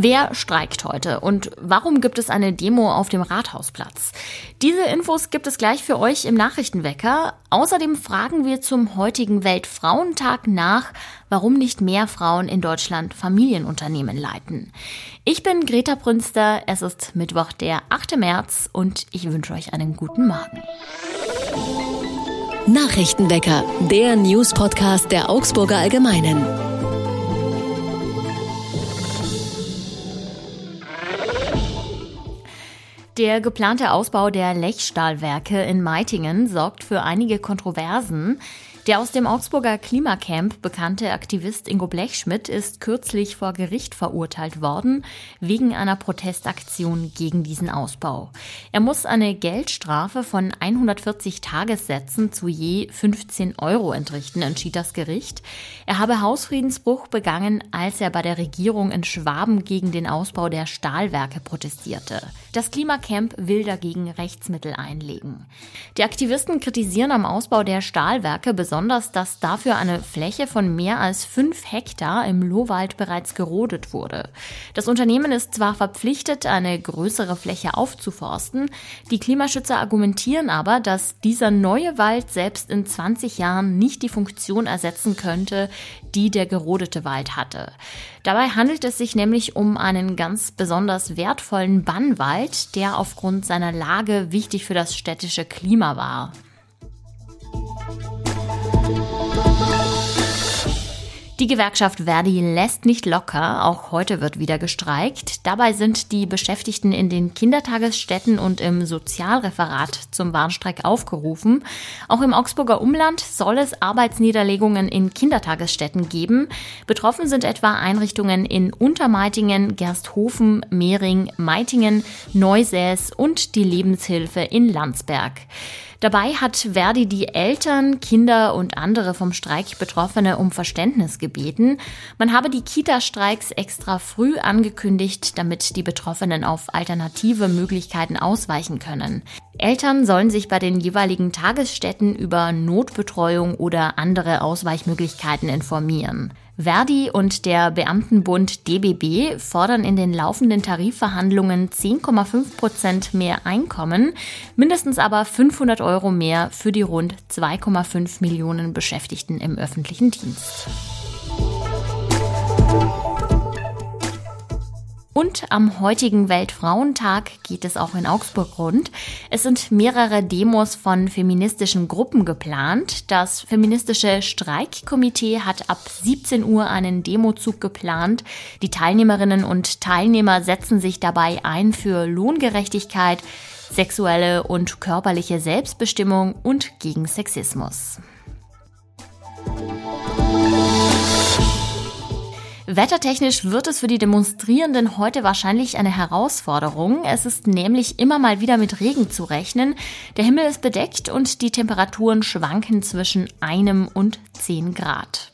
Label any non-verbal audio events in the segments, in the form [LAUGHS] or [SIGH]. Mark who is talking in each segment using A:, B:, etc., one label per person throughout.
A: Wer streikt heute und warum gibt es eine Demo auf dem Rathausplatz? Diese Infos gibt es gleich für euch im Nachrichtenwecker. Außerdem fragen wir zum heutigen Weltfrauentag nach, warum nicht mehr Frauen in Deutschland Familienunternehmen leiten. Ich bin Greta Brünster, es ist Mittwoch, der 8. März und ich wünsche euch einen guten Morgen.
B: Nachrichtenwecker, der News-Podcast der Augsburger Allgemeinen.
A: Der geplante Ausbau der Lechstahlwerke in Meitingen sorgt für einige Kontroversen. Der aus dem Augsburger Klimacamp bekannte Aktivist Ingo Blechschmidt ist kürzlich vor Gericht verurteilt worden wegen einer Protestaktion gegen diesen Ausbau. Er muss eine Geldstrafe von 140 Tagessätzen zu je 15 Euro entrichten, entschied das Gericht. Er habe Hausfriedensbruch begangen, als er bei der Regierung in Schwaben gegen den Ausbau der Stahlwerke protestierte. Das Klimacamp will dagegen Rechtsmittel einlegen. Die Aktivisten kritisieren am Ausbau der Stahlwerke besonders besonders, dass dafür eine Fläche von mehr als fünf Hektar im Lohwald bereits gerodet wurde. Das Unternehmen ist zwar verpflichtet, eine größere Fläche aufzuforsten, die Klimaschützer argumentieren aber, dass dieser neue Wald selbst in 20 Jahren nicht die Funktion ersetzen könnte, die der gerodete Wald hatte. Dabei handelt es sich nämlich um einen ganz besonders wertvollen Bannwald, der aufgrund seiner Lage wichtig für das städtische Klima war. Die Gewerkschaft Verdi lässt nicht locker. Auch heute wird wieder gestreikt. Dabei sind die Beschäftigten in den Kindertagesstätten und im Sozialreferat zum Warnstreik aufgerufen. Auch im Augsburger Umland soll es Arbeitsniederlegungen in Kindertagesstätten geben. Betroffen sind etwa Einrichtungen in Untermeitingen, Gersthofen, Mehring, Meitingen, Neusäß und die Lebenshilfe in Landsberg. Dabei hat Verdi die Eltern, Kinder und andere vom Streik Betroffene um Verständnis gebeten. Man habe die Kita-Streiks extra früh angekündigt, damit die Betroffenen auf alternative Möglichkeiten ausweichen können. Eltern sollen sich bei den jeweiligen Tagesstätten über Notbetreuung oder andere Ausweichmöglichkeiten informieren. Verdi und der Beamtenbund DBB fordern in den laufenden Tarifverhandlungen 10,5 Prozent mehr Einkommen, mindestens aber 500 Euro mehr für die rund 2,5 Millionen Beschäftigten im öffentlichen Dienst. Und am heutigen Weltfrauentag geht es auch in Augsburg rund. Es sind mehrere Demos von feministischen Gruppen geplant. Das feministische Streikkomitee hat ab 17 Uhr einen Demozug geplant. Die Teilnehmerinnen und Teilnehmer setzen sich dabei ein für Lohngerechtigkeit, sexuelle und körperliche Selbstbestimmung und gegen Sexismus. Wettertechnisch wird es für die Demonstrierenden heute wahrscheinlich eine Herausforderung. Es ist nämlich immer mal wieder mit Regen zu rechnen. Der Himmel ist bedeckt und die Temperaturen schwanken zwischen einem und zehn Grad.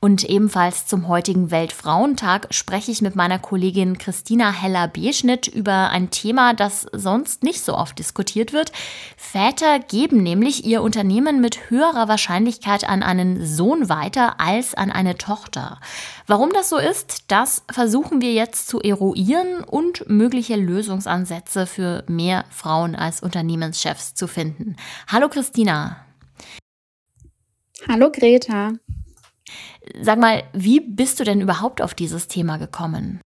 A: Und ebenfalls zum heutigen Weltfrauentag spreche ich mit meiner Kollegin Christina Heller-Beschnitt über ein Thema, das sonst nicht so oft diskutiert wird. Väter geben nämlich ihr Unternehmen mit höherer Wahrscheinlichkeit an einen Sohn weiter als an eine Tochter. Warum das so ist, das versuchen wir jetzt zu eruieren und mögliche Lösungsansätze für mehr Frauen als Unternehmenschefs zu finden. Hallo Christina.
C: Hallo Greta.
A: Sag mal, wie bist du denn überhaupt auf dieses Thema gekommen?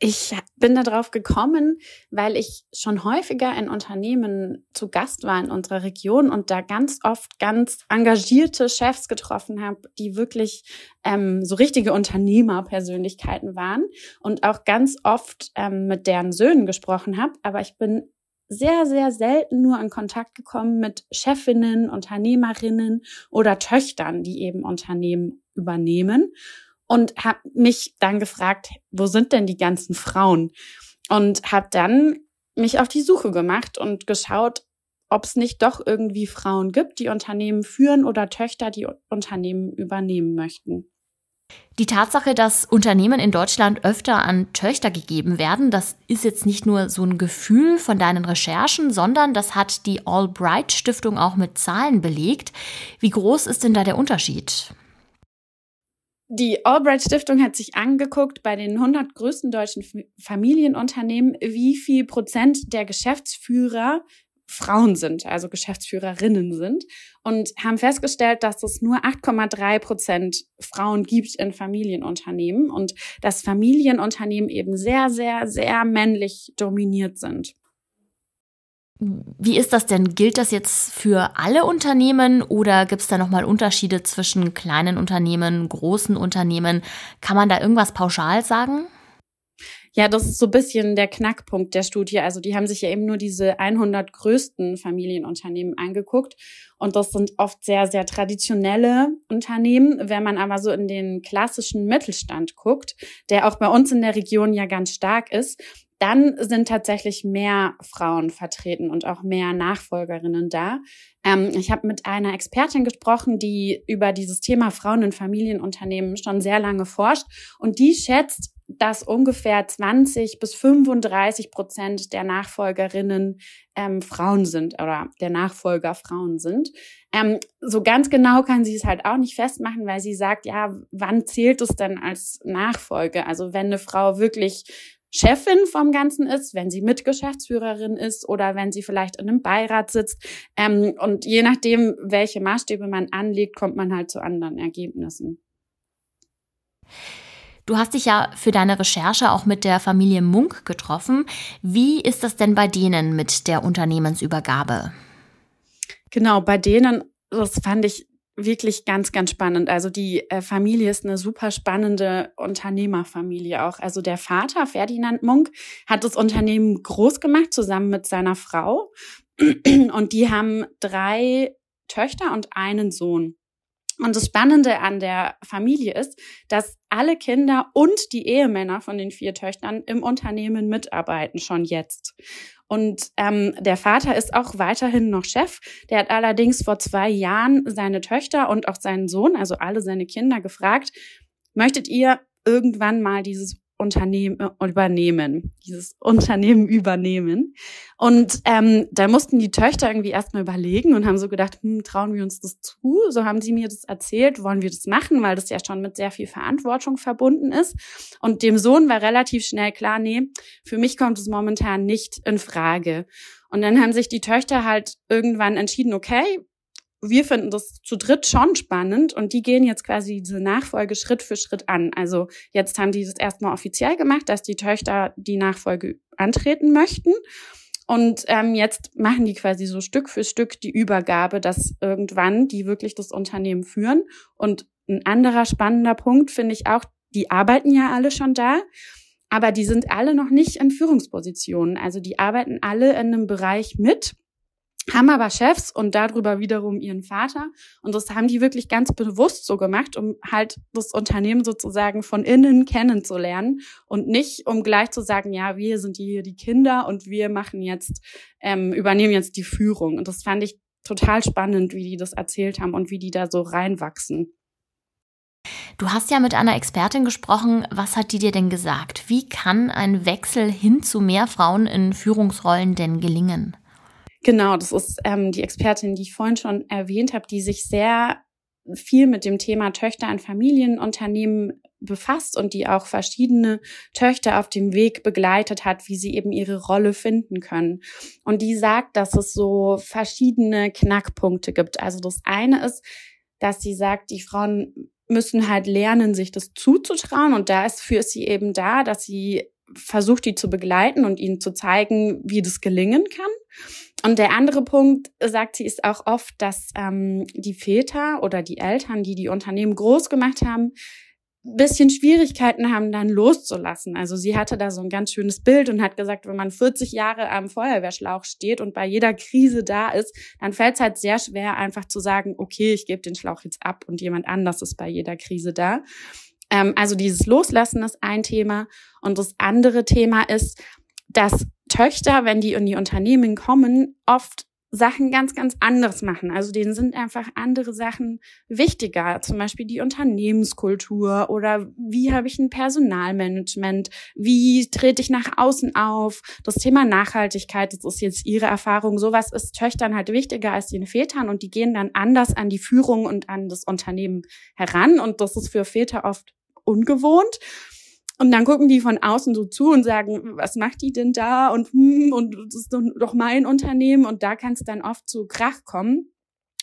C: Ich bin darauf gekommen, weil ich schon häufiger in Unternehmen zu Gast war in unserer Region und da ganz oft ganz engagierte Chefs getroffen habe, die wirklich ähm, so richtige Unternehmerpersönlichkeiten waren und auch ganz oft ähm, mit deren Söhnen gesprochen habe. Aber ich bin sehr, sehr selten nur in Kontakt gekommen mit Chefinnen, Unternehmerinnen oder Töchtern, die eben Unternehmen übernehmen und habe mich dann gefragt, wo sind denn die ganzen Frauen? Und habe dann mich auf die Suche gemacht und geschaut, ob es nicht doch irgendwie Frauen gibt, die Unternehmen führen oder Töchter, die Unternehmen übernehmen möchten.
A: Die Tatsache, dass Unternehmen in Deutschland öfter an Töchter gegeben werden, das ist jetzt nicht nur so ein Gefühl von deinen Recherchen, sondern das hat die Albright Stiftung auch mit Zahlen belegt. Wie groß ist denn da der Unterschied?
C: Die Albright Stiftung hat sich angeguckt bei den 100 größten deutschen Familienunternehmen, wie viel Prozent der Geschäftsführer Frauen sind, also Geschäftsführerinnen sind und haben festgestellt, dass es nur 8,3 Prozent Frauen gibt in Familienunternehmen und dass Familienunternehmen eben sehr, sehr, sehr männlich dominiert sind.
A: Wie ist das denn? Gilt das jetzt für alle Unternehmen oder gibt es da nochmal Unterschiede zwischen kleinen Unternehmen, großen Unternehmen? Kann man da irgendwas pauschal sagen?
C: Ja, das ist so ein bisschen der Knackpunkt der Studie. Also die haben sich ja eben nur diese 100 größten Familienunternehmen angeguckt. Und das sind oft sehr, sehr traditionelle Unternehmen. Wenn man aber so in den klassischen Mittelstand guckt, der auch bei uns in der Region ja ganz stark ist, dann sind tatsächlich mehr Frauen vertreten und auch mehr Nachfolgerinnen da. Ähm, ich habe mit einer Expertin gesprochen, die über dieses Thema Frauen in Familienunternehmen schon sehr lange forscht und die schätzt, dass ungefähr 20 bis 35 Prozent der Nachfolgerinnen ähm, Frauen sind oder der Nachfolger Frauen sind. Ähm, so ganz genau kann sie es halt auch nicht festmachen, weil sie sagt, ja, wann zählt es denn als Nachfolge? Also wenn eine Frau wirklich Chefin vom Ganzen ist, wenn sie Mitgeschäftsführerin ist oder wenn sie vielleicht in einem Beirat sitzt. Ähm, und je nachdem, welche Maßstäbe man anlegt, kommt man halt zu anderen Ergebnissen.
A: Du hast dich ja für deine Recherche auch mit der Familie Munk getroffen. Wie ist das denn bei denen mit der Unternehmensübergabe?
C: Genau, bei denen, das fand ich wirklich ganz, ganz spannend. Also die äh, Familie ist eine super spannende Unternehmerfamilie auch. Also der Vater, Ferdinand Munk, hat das Unternehmen groß gemacht, zusammen mit seiner Frau. Und die haben drei Töchter und einen Sohn. Und das Spannende an der Familie ist, dass alle Kinder und die Ehemänner von den vier Töchtern im Unternehmen mitarbeiten, schon jetzt. Und ähm, der Vater ist auch weiterhin noch Chef. Der hat allerdings vor zwei Jahren seine Töchter und auch seinen Sohn, also alle seine Kinder, gefragt, möchtet ihr irgendwann mal dieses Unternehmen äh, übernehmen, dieses [LAUGHS] Unternehmen übernehmen. Und ähm, da mussten die Töchter irgendwie erstmal überlegen und haben so gedacht, hm, trauen wir uns das zu? So haben sie mir das erzählt, wollen wir das machen, weil das ja schon mit sehr viel Verantwortung verbunden ist. Und dem Sohn war relativ schnell klar, nee, für mich kommt es momentan nicht in Frage. Und dann haben sich die Töchter halt irgendwann entschieden, okay, wir finden das zu dritt schon spannend und die gehen jetzt quasi diese Nachfolge Schritt für Schritt an. Also jetzt haben die das erstmal offiziell gemacht, dass die Töchter die Nachfolge antreten möchten. Und ähm, jetzt machen die quasi so Stück für Stück die Übergabe, dass irgendwann die wirklich das Unternehmen führen. Und ein anderer spannender Punkt finde ich auch, die arbeiten ja alle schon da, aber die sind alle noch nicht in Führungspositionen. Also die arbeiten alle in einem Bereich mit haben aber Chefs und darüber wiederum ihren Vater. Und das haben die wirklich ganz bewusst so gemacht, um halt das Unternehmen sozusagen von innen kennenzulernen und nicht, um gleich zu sagen, ja, wir sind hier die Kinder und wir machen jetzt, ähm, übernehmen jetzt die Führung. Und das fand ich total spannend, wie die das erzählt haben und wie die da so reinwachsen.
A: Du hast ja mit einer Expertin gesprochen. Was hat die dir denn gesagt? Wie kann ein Wechsel hin zu mehr Frauen in Führungsrollen denn gelingen?
C: Genau, das ist ähm, die Expertin, die ich vorhin schon erwähnt habe, die sich sehr viel mit dem Thema Töchter an Familienunternehmen befasst und die auch verschiedene Töchter auf dem Weg begleitet hat, wie sie eben ihre Rolle finden können. Und die sagt, dass es so verschiedene Knackpunkte gibt. Also das eine ist, dass sie sagt, die Frauen müssen halt lernen, sich das zuzutrauen. Und da ist für sie eben da, dass sie versucht, die zu begleiten und ihnen zu zeigen, wie das gelingen kann. Und der andere Punkt, sagt sie, ist auch oft, dass ähm, die Väter oder die Eltern, die die Unternehmen groß gemacht haben, bisschen Schwierigkeiten haben, dann loszulassen. Also sie hatte da so ein ganz schönes Bild und hat gesagt, wenn man 40 Jahre am Feuerwehrschlauch steht und bei jeder Krise da ist, dann fällt es halt sehr schwer, einfach zu sagen, okay, ich gebe den Schlauch jetzt ab und jemand anders ist bei jeder Krise da. Ähm, also dieses Loslassen ist ein Thema. Und das andere Thema ist, dass Töchter, wenn die in die Unternehmen kommen, oft Sachen ganz, ganz anderes machen. Also denen sind einfach andere Sachen wichtiger. Zum Beispiel die Unternehmenskultur oder wie habe ich ein Personalmanagement? Wie trete ich nach außen auf? Das Thema Nachhaltigkeit, das ist jetzt ihre Erfahrung. Sowas ist Töchtern halt wichtiger als den Vätern und die gehen dann anders an die Führung und an das Unternehmen heran. Und das ist für Väter oft ungewohnt. Und dann gucken die von außen so zu und sagen, was macht die denn da? Und, hm, und das ist doch mein Unternehmen. Und da kann es dann oft zu Krach kommen.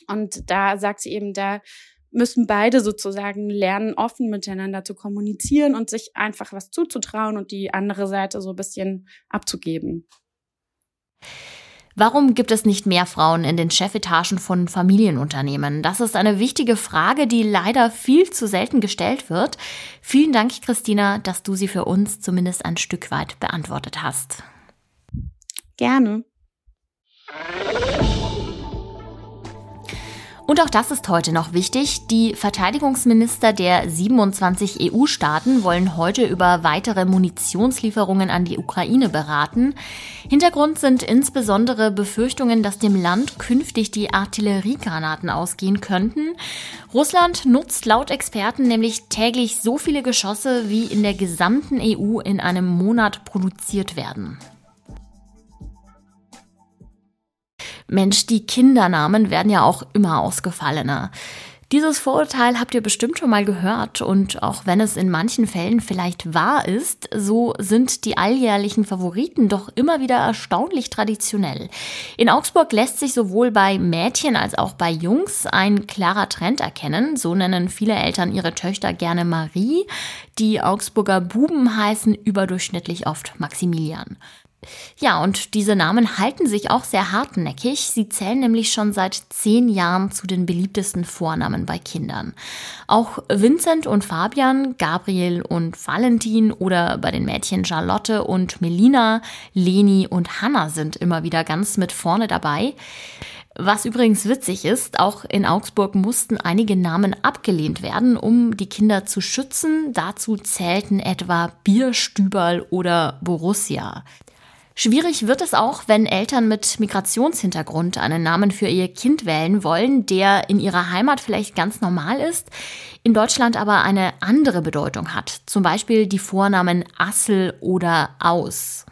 C: Und da sagt sie eben, da müssen beide sozusagen lernen, offen miteinander zu kommunizieren und sich einfach was zuzutrauen und die andere Seite so ein bisschen abzugeben.
A: Warum gibt es nicht mehr Frauen in den Chefetagen von Familienunternehmen? Das ist eine wichtige Frage, die leider viel zu selten gestellt wird. Vielen Dank, Christina, dass du sie für uns zumindest ein Stück weit beantwortet hast.
C: Gerne.
A: Und auch das ist heute noch wichtig. Die Verteidigungsminister der 27 EU-Staaten wollen heute über weitere Munitionslieferungen an die Ukraine beraten. Hintergrund sind insbesondere Befürchtungen, dass dem Land künftig die Artilleriegranaten ausgehen könnten. Russland nutzt laut Experten nämlich täglich so viele Geschosse, wie in der gesamten EU in einem Monat produziert werden. Mensch, die Kindernamen werden ja auch immer ausgefallener. Dieses Vorurteil habt ihr bestimmt schon mal gehört und auch wenn es in manchen Fällen vielleicht wahr ist, so sind die alljährlichen Favoriten doch immer wieder erstaunlich traditionell. In Augsburg lässt sich sowohl bei Mädchen als auch bei Jungs ein klarer Trend erkennen. So nennen viele Eltern ihre Töchter gerne Marie. Die Augsburger Buben heißen überdurchschnittlich oft Maximilian. Ja, und diese Namen halten sich auch sehr hartnäckig. Sie zählen nämlich schon seit zehn Jahren zu den beliebtesten Vornamen bei Kindern. Auch Vincent und Fabian, Gabriel und Valentin oder bei den Mädchen Charlotte und Melina, Leni und Hannah sind immer wieder ganz mit vorne dabei. Was übrigens witzig ist, auch in Augsburg mussten einige Namen abgelehnt werden, um die Kinder zu schützen. Dazu zählten etwa Bierstüberl oder Borussia. Schwierig wird es auch, wenn Eltern mit Migrationshintergrund einen Namen für ihr Kind wählen wollen, der in ihrer Heimat vielleicht ganz normal ist, in Deutschland aber eine andere Bedeutung hat. Zum Beispiel die Vornamen Assel oder Aus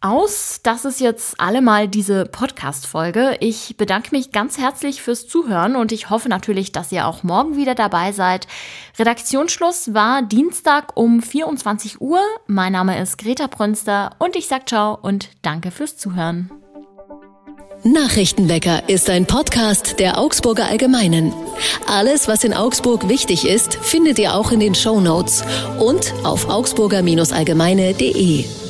A: aus. Das ist jetzt allemal diese Podcast-Folge. Ich bedanke mich ganz herzlich fürs Zuhören und ich hoffe natürlich, dass ihr auch morgen wieder dabei seid. Redaktionsschluss war Dienstag um 24 Uhr. Mein Name ist Greta Prünster und ich sag ciao und danke fürs Zuhören.
B: Nachrichtenwecker ist ein Podcast der Augsburger Allgemeinen. Alles, was in Augsburg wichtig ist, findet ihr auch in den Show Notes und auf augsburger-allgemeine.de.